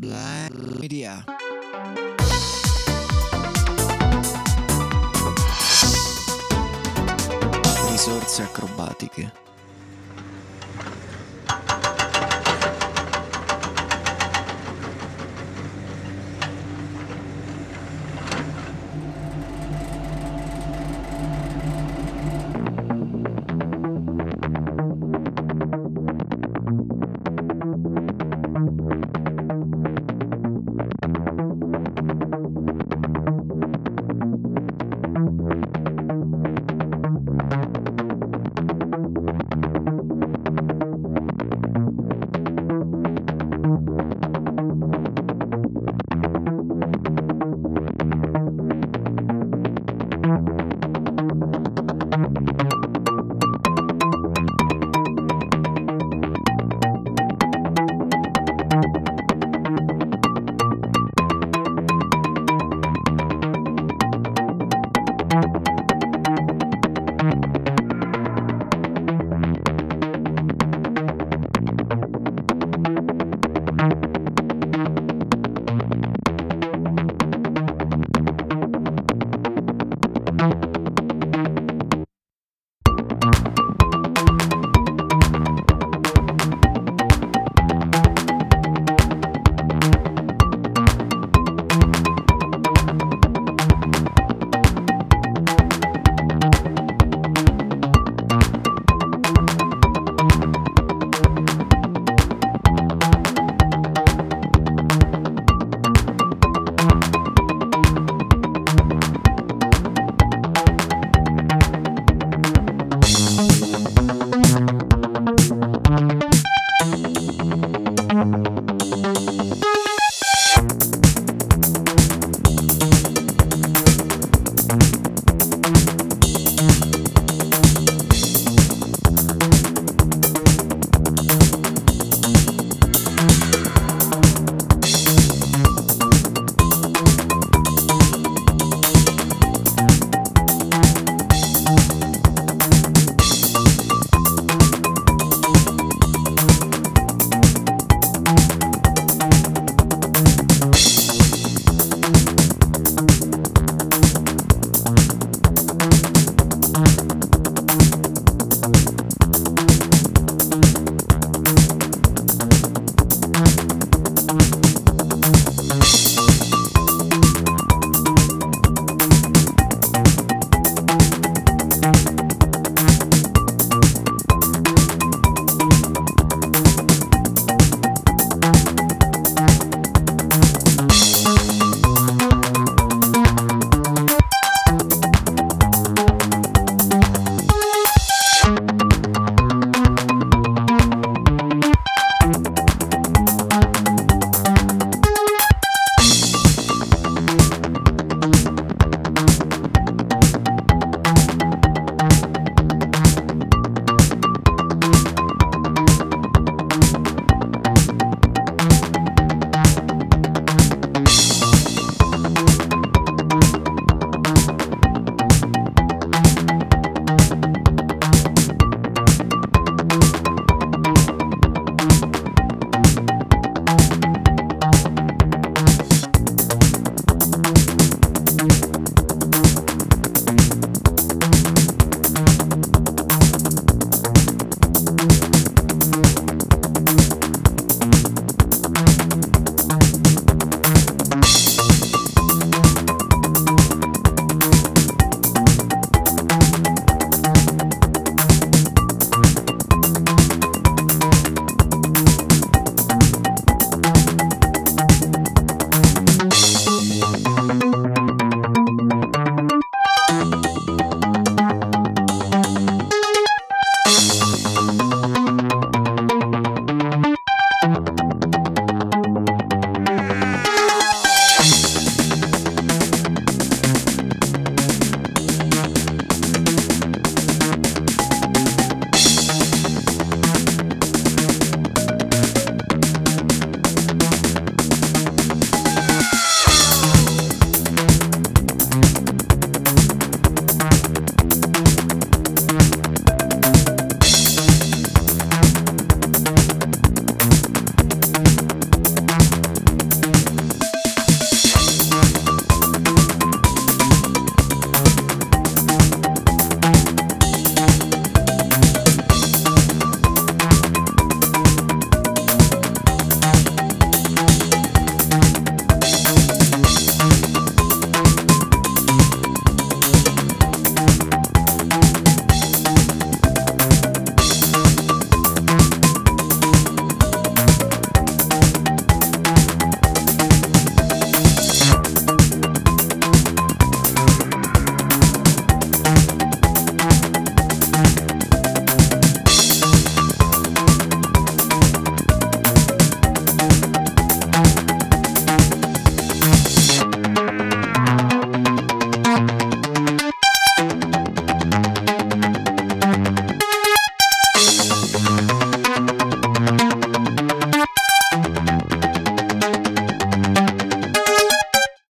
Black Media. Risorse acrobatiche